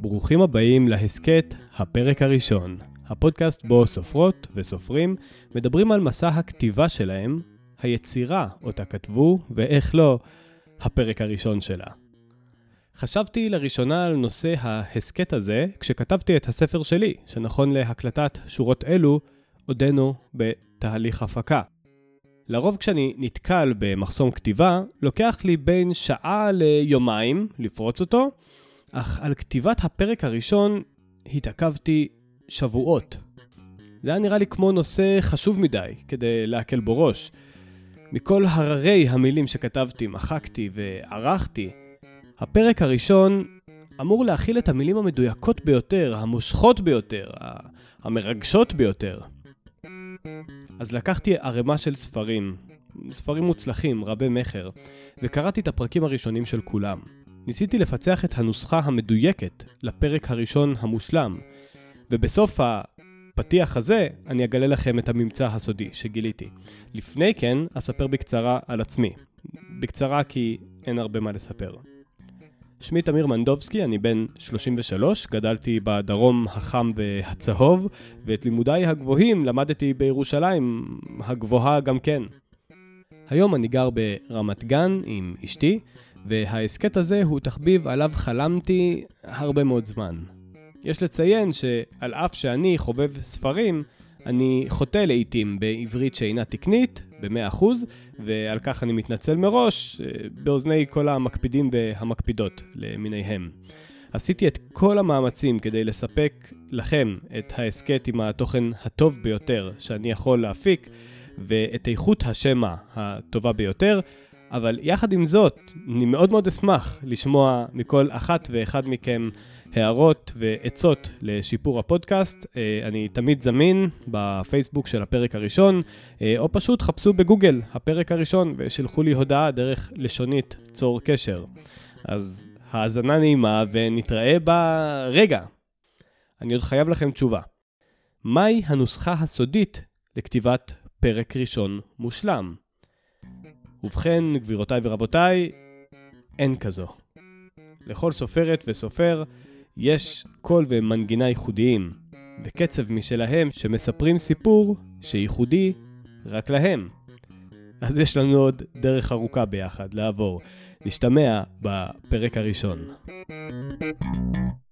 ברוכים הבאים להסכת הפרק הראשון, הפודקאסט בו סופרות וסופרים מדברים על מסע הכתיבה שלהם, היצירה אותה כתבו, ואיך לא, הפרק הראשון שלה. חשבתי לראשונה על נושא ההסכת הזה כשכתבתי את הספר שלי, שנכון להקלטת שורות אלו, עודנו בתהליך הפקה. לרוב כשאני נתקל במחסום כתיבה, לוקח לי בין שעה ליומיים לפרוץ אותו, אך על כתיבת הפרק הראשון התעכבתי שבועות. זה היה נראה לי כמו נושא חשוב מדי כדי להקל בו ראש. מכל הררי המילים שכתבתי, מחקתי וערכתי, הפרק הראשון אמור להכיל את המילים המדויקות ביותר, המושכות ביותר, המרגשות ביותר. אז לקחתי ערימה של ספרים, ספרים מוצלחים, רבי מכר, וקראתי את הפרקים הראשונים של כולם. ניסיתי לפצח את הנוסחה המדויקת לפרק הראשון המושלם, ובסוף הפתיח הזה אני אגלה לכם את הממצא הסודי שגיליתי. לפני כן אספר בקצרה על עצמי. בקצרה כי אין הרבה מה לספר. שמי תמיר מנדובסקי, אני בן 33, גדלתי בדרום החם והצהוב, ואת לימודיי הגבוהים למדתי בירושלים, הגבוהה גם כן. היום אני גר ברמת גן עם אשתי, וההסכת הזה הוא תחביב עליו חלמתי הרבה מאוד זמן. יש לציין שעל אף שאני חובב ספרים, אני חוטא לעיתים בעברית שאינה תקנית, ב-100%, ועל כך אני מתנצל מראש, אה, באוזני כל המקפידים והמקפידות למיניהם. עשיתי את כל המאמצים כדי לספק לכם את ההסכת עם התוכן הטוב ביותר שאני יכול להפיק, ואת איכות השמע הטובה ביותר, אבל יחד עם זאת, אני מאוד מאוד אשמח לשמוע מכל אחת ואחד מכם הערות ועצות לשיפור הפודקאסט. אה, אני תמיד זמין בפייסבוק של הפרק הראשון, אה, או פשוט חפשו בגוגל הפרק הראשון ושלחו לי הודעה דרך לשונית צור קשר. אז האזנה נעימה ונתראה ברגע. אני עוד חייב לכם תשובה. מהי הנוסחה הסודית לכתיבת פרק ראשון מושלם? ובכן, גבירותיי ורבותיי, אין כזו. לכל סופרת וסופר יש קול ומנגינה ייחודיים, וקצב משלהם שמספרים סיפור שייחודי רק להם. אז יש לנו עוד דרך ארוכה ביחד לעבור. נשתמע בפרק הראשון. thank you